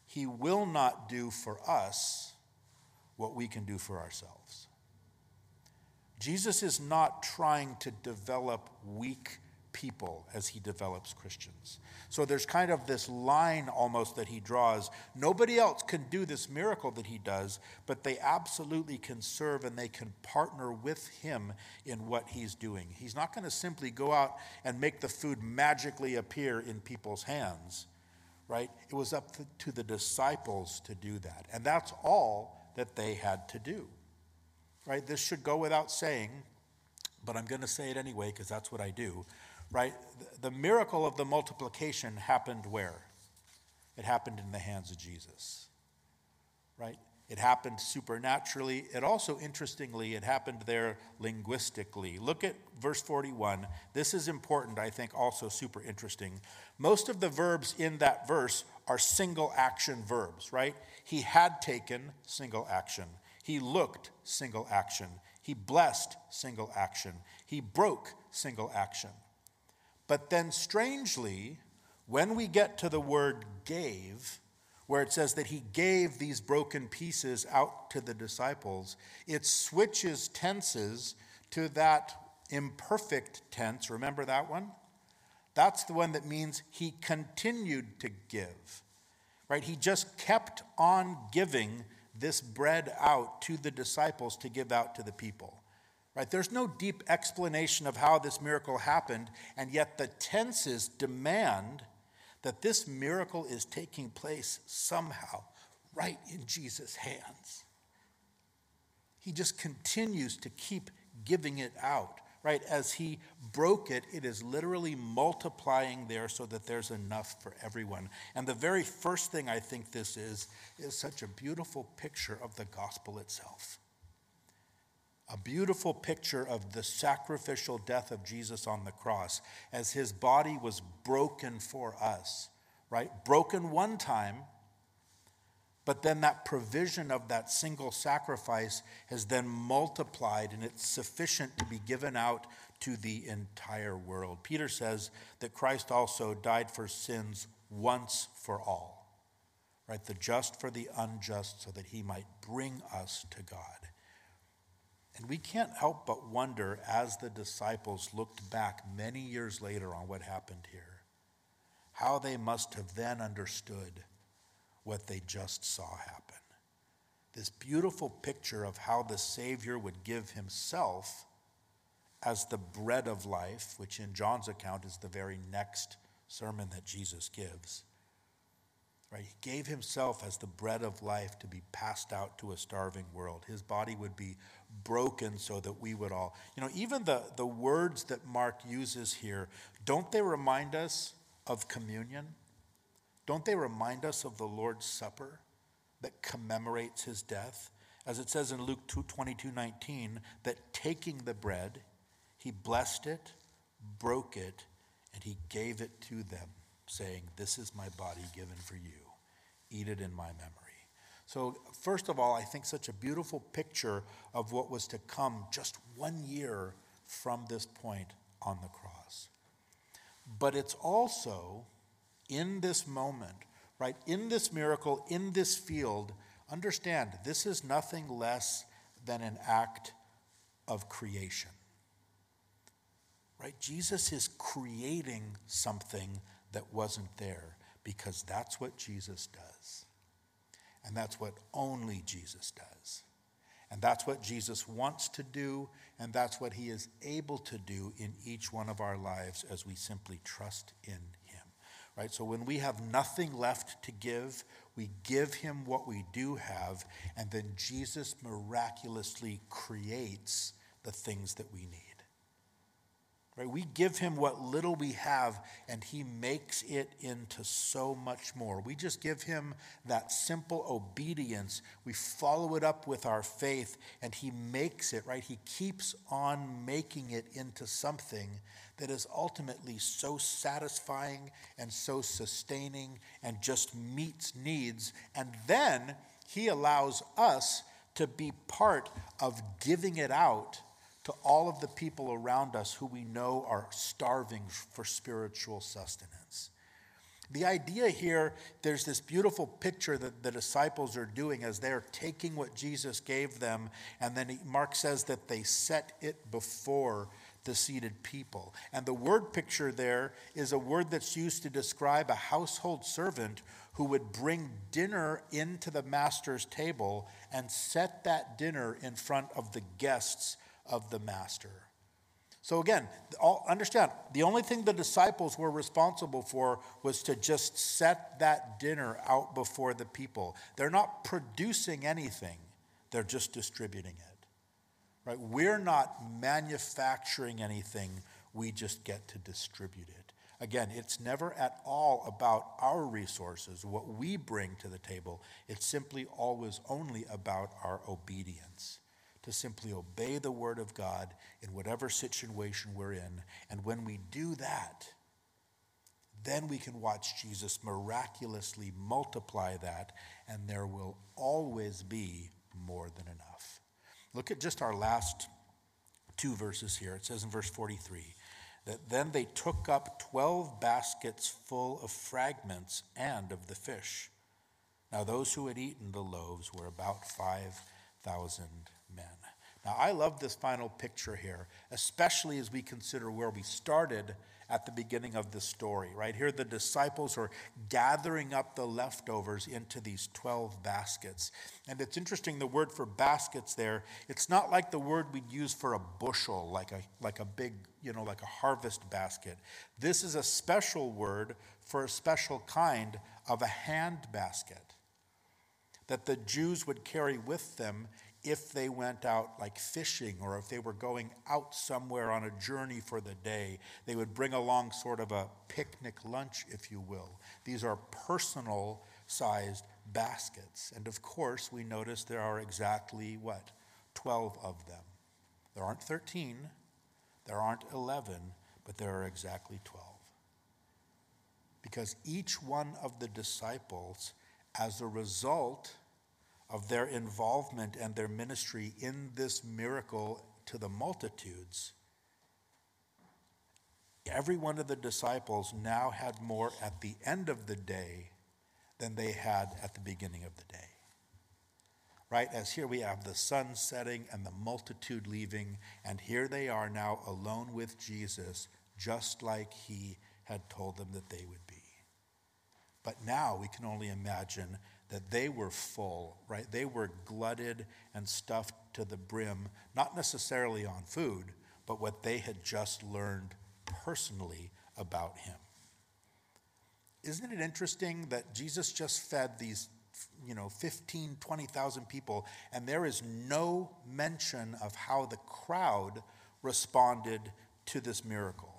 He will not do for us what we can do for ourselves. Jesus is not trying to develop weak people as he develops Christians. So there's kind of this line almost that he draws. Nobody else can do this miracle that he does, but they absolutely can serve and they can partner with him in what he's doing. He's not going to simply go out and make the food magically appear in people's hands, right? It was up to the disciples to do that. And that's all that they had to do right? This should go without saying, but I'm going to say it anyway because that's what I do, right? The miracle of the multiplication happened where? It happened in the hands of Jesus, right? It happened supernaturally. It also, interestingly, it happened there linguistically. Look at verse 41. This is important, I think, also super interesting. Most of the verbs in that verse are single action verbs, right? He had taken, single action. He looked, single action. He blessed, single action. He broke, single action. But then, strangely, when we get to the word gave, where it says that he gave these broken pieces out to the disciples, it switches tenses to that imperfect tense. Remember that one? That's the one that means he continued to give, right? He just kept on giving this bread out to the disciples to give out to the people. Right? There's no deep explanation of how this miracle happened, and yet the tenses demand that this miracle is taking place somehow right in Jesus' hands. He just continues to keep giving it out right? As he broke it, it is literally multiplying there so that there's enough for everyone. And the very first thing I think this is, is such a beautiful picture of the gospel itself. A beautiful picture of the sacrificial death of Jesus on the cross as his body was broken for us, right? Broken one time but then that provision of that single sacrifice has then multiplied and it's sufficient to be given out to the entire world. Peter says that Christ also died for sins once for all, right? The just for the unjust so that he might bring us to God. And we can't help but wonder as the disciples looked back many years later on what happened here, how they must have then understood what they just saw happen. This beautiful picture of how the Savior would give himself as the bread of life, which in John's account is the very next sermon that Jesus gives. Right? He gave himself as the bread of life to be passed out to a starving world. His body would be broken so that we would all, you know, even the, the words that Mark uses here, don't they remind us of communion? Don't they remind us of the Lord's Supper that commemorates his death? As it says in Luke 2, 22 19, that taking the bread, he blessed it, broke it, and he gave it to them, saying, This is my body given for you. Eat it in my memory. So, first of all, I think such a beautiful picture of what was to come just one year from this point on the cross. But it's also in this moment, right? In this miracle, in this field, understand this is nothing less than an act of creation. Right? Jesus is creating something that wasn't there because that's what Jesus does. And that's what only Jesus does. And that's what Jesus wants to do, and that's what he is able to do in each one of our lives as we simply trust in him. Right? So when we have nothing left to give, we give him what we do have, and then Jesus miraculously creates the things that we need. Right? We give him what little we have, and he makes it into so much more. We just give him that simple obedience. We follow it up with our faith, and he makes it, right? He keeps on making it into something that is ultimately so satisfying and so sustaining and just meets needs. And then he allows us to be part of giving it out to all of the people around us who we know are starving for spiritual sustenance. The idea here, there's this beautiful picture that the disciples are doing as they're taking what Jesus gave them, and then Mark says that they set it before the seated people. And the word picture there is a word that's used to describe a household servant who would bring dinner into the master's table and set that dinner in front of the guests of the master. So again, understand, the only thing the disciples were responsible for was to just set that dinner out before the people. They're not producing anything, they're just distributing it. Right? We're not manufacturing anything, we just get to distribute it. Again, it's never at all about our resources, what we bring to the table. It's simply always only about our obedience to simply obey the word of God in whatever situation we're in. And when we do that, then we can watch Jesus miraculously multiply that, and there will always be more than enough. Look at just our last two verses here. It says in verse 43 that then they took up 12 baskets full of fragments and of the fish. Now, those who had eaten the loaves were about 5,000 men. Now, I love this final picture here, especially as we consider where we started at the beginning of the story. Right here, the disciples are gathering up the leftovers into these 12 baskets. And it's interesting, the word for baskets there, it's not like the word we'd use for a bushel, like a, like a big, you know, like a harvest basket. This is a special word for a special kind of a hand basket that the Jews would carry with them if they went out like fishing or if they were going out somewhere on a journey for the day, they would bring along sort of a picnic lunch, if you will. These are personal sized baskets. And of course, we notice there are exactly what? 12 of them. There aren't 13, there aren't 11, but there are exactly 12. Because each one of the disciples, as a result of their involvement and their ministry in this miracle to the multitudes, every one of the disciples now had more at the end of the day than they had at the beginning of the day. Right? As here we have the sun setting and the multitude leaving, and here they are now alone with Jesus, just like he had told them that they would be. But now we can only imagine that they were full, right? They were glutted and stuffed to the brim, not necessarily on food, but what they had just learned personally about him. Isn't it interesting that Jesus just fed these, you know, 15, 20,000 people, and there is no mention of how the crowd responded to this miracle?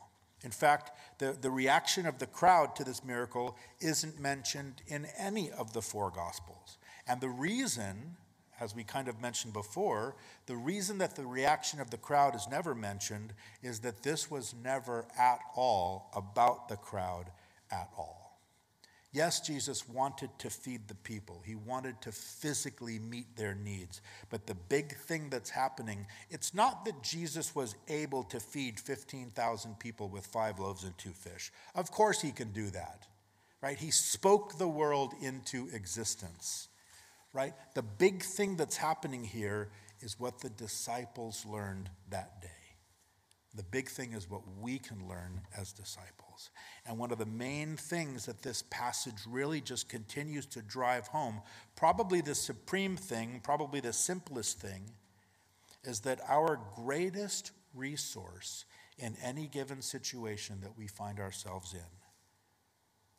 In fact, the, the reaction of the crowd to this miracle isn't mentioned in any of the four Gospels. And the reason, as we kind of mentioned before, the reason that the reaction of the crowd is never mentioned is that this was never at all about the crowd at all. Yes, Jesus wanted to feed the people. He wanted to physically meet their needs. But the big thing that's happening, it's not that Jesus was able to feed 15,000 people with five loaves and two fish. Of course, he can do that, right? He spoke the world into existence, right? The big thing that's happening here is what the disciples learned that day. The big thing is what we can learn as disciples. And one of the main things that this passage really just continues to drive home, probably the supreme thing, probably the simplest thing, is that our greatest resource in any given situation that we find ourselves in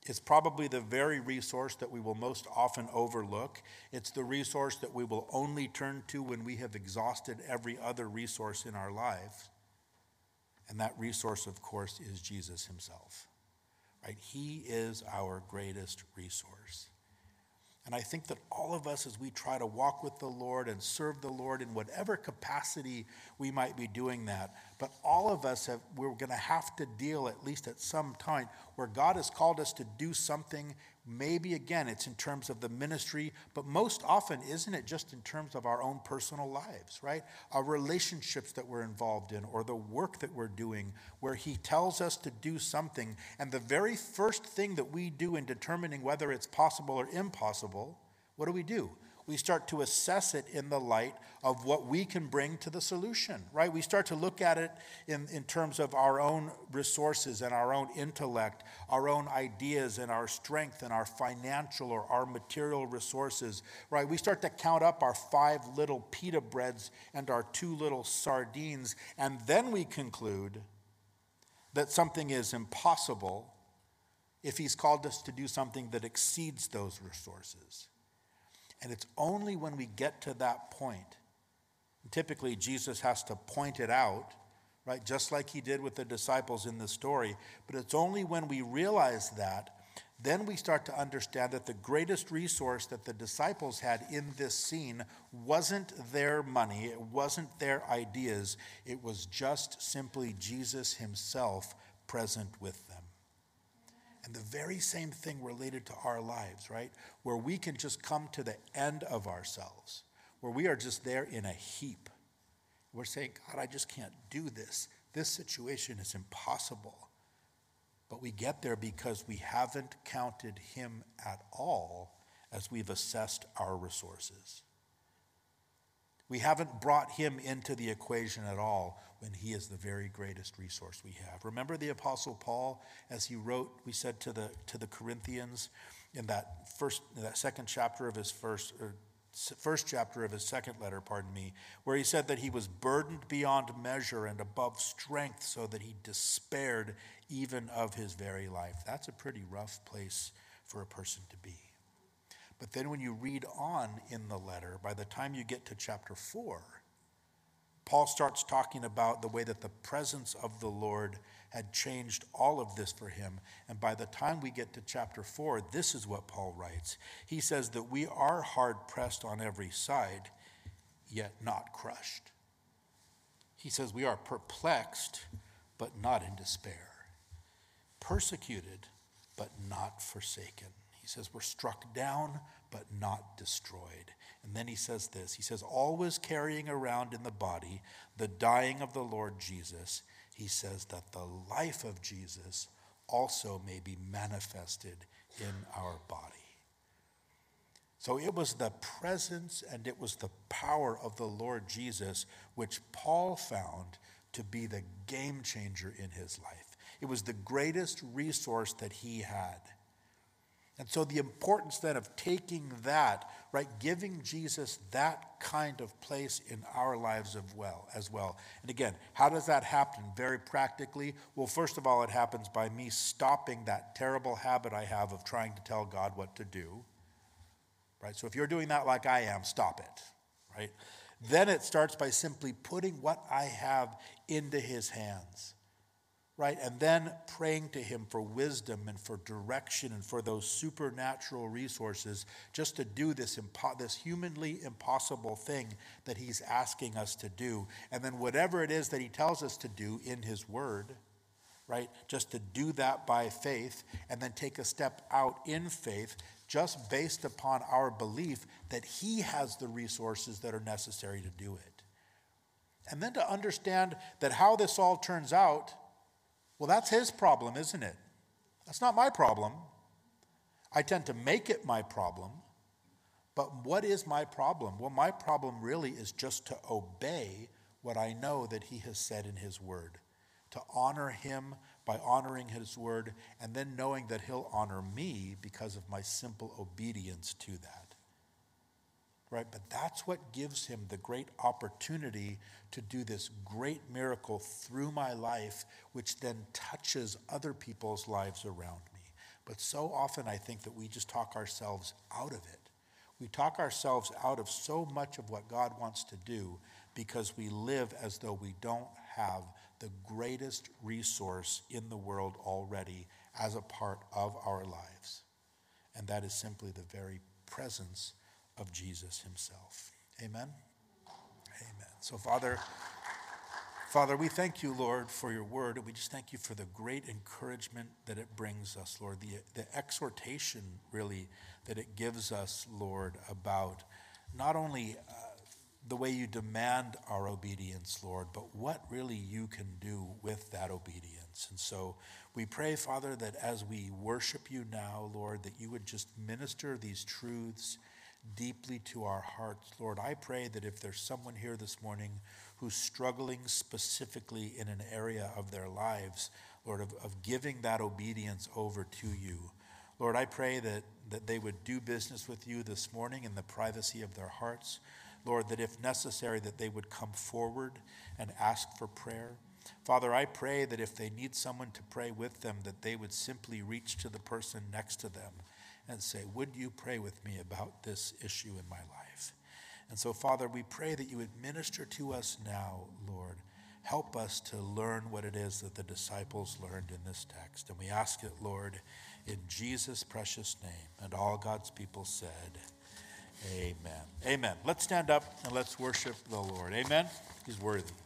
is probably the very resource that we will most often overlook. It's the resource that we will only turn to when we have exhausted every other resource in our lives. And that resource, of course, is Jesus himself. Right? He is our greatest resource. And I think that all of us, as we try to walk with the Lord and serve the Lord in whatever capacity we might be doing that, but all of us have, we're going to have to deal, at least at some time, where God has called us to do something Maybe again, it's in terms of the ministry, but most often, isn't it just in terms of our own personal lives, right? Our relationships that we're involved in or the work that we're doing, where He tells us to do something. And the very first thing that we do in determining whether it's possible or impossible, what do we do? We start to assess it in the light of what we can bring to the solution, right? We start to look at it in, in terms of our own resources and our own intellect, our own ideas and our strength and our financial or our material resources, right? We start to count up our five little pita breads and our two little sardines, and then we conclude that something is impossible if He's called us to do something that exceeds those resources. And it's only when we get to that point, typically Jesus has to point it out, right? Just like he did with the disciples in the story. But it's only when we realize that, then we start to understand that the greatest resource that the disciples had in this scene wasn't their money, it wasn't their ideas, it was just simply Jesus himself present with them. And the very same thing related to our lives, right? Where we can just come to the end of ourselves, where we are just there in a heap. We're saying, God, I just can't do this. This situation is impossible. But we get there because we haven't counted Him at all as we've assessed our resources. We haven't brought Him into the equation at all when he is the very greatest resource we have. Remember the apostle Paul as he wrote, we said to the to the Corinthians in that first in that second chapter of his first or first chapter of his second letter, pardon me, where he said that he was burdened beyond measure and above strength so that he despaired even of his very life. That's a pretty rough place for a person to be. But then when you read on in the letter, by the time you get to chapter 4, Paul starts talking about the way that the presence of the Lord had changed all of this for him. And by the time we get to chapter 4, this is what Paul writes. He says that we are hard pressed on every side, yet not crushed. He says we are perplexed, but not in despair, persecuted, but not forsaken. He says we're struck down, but not destroyed. And then he says this He says, always carrying around in the body the dying of the Lord Jesus. He says that the life of Jesus also may be manifested in our body. So it was the presence and it was the power of the Lord Jesus which Paul found to be the game changer in his life. It was the greatest resource that he had. And so, the importance then of taking that, right, giving Jesus that kind of place in our lives of well, as well. And again, how does that happen very practically? Well, first of all, it happens by me stopping that terrible habit I have of trying to tell God what to do, right? So, if you're doing that like I am, stop it, right? Then it starts by simply putting what I have into His hands right? And then praying to Him for wisdom and for direction and for those supernatural resources just to do this, impo- this humanly impossible thing that He's asking us to do. And then whatever it is that He tells us to do in His Word, right? Just to do that by faith and then take a step out in faith just based upon our belief that He has the resources that are necessary to do it. And then to understand that how this all turns out well, that's his problem, isn't it? That's not my problem. I tend to make it my problem. But what is my problem? Well, my problem really is just to obey what I know that he has said in his word, to honor him by honoring his word, and then knowing that he'll honor me because of my simple obedience to that right? But that's what gives him the great opportunity to do this great miracle through my life, which then touches other people's lives around me. But so often I think that we just talk ourselves out of it. We talk ourselves out of so much of what God wants to do because we live as though we don't have the greatest resource in the world already as a part of our lives. And that is simply the very presence of Jesus himself. Amen. Amen. So, Father, Father, we thank you, Lord, for your word, and we just thank you for the great encouragement that it brings us, Lord, the, the exhortation, really, that it gives us, Lord, about not only uh, the way you demand our obedience, Lord, but what really you can do with that obedience. And so we pray, Father, that as we worship you now, Lord, that you would just minister these truths deeply to our hearts. Lord, I pray that if there's someone here this morning who's struggling specifically in an area of their lives, Lord, of, of giving that obedience over to you, Lord, I pray that, that they would do business with you this morning in the privacy of their hearts. Lord, that if necessary, that they would come forward and ask for prayer. Father, I pray that if they need someone to pray with them, that they would simply reach to the person next to them and say, Would you pray with me about this issue in my life? And so, Father, we pray that you would minister to us now, Lord. Help us to learn what it is that the disciples learned in this text. And we ask it, Lord, in Jesus' precious name. And all God's people said, Amen. Amen. Let's stand up and let's worship the Lord. Amen. He's worthy.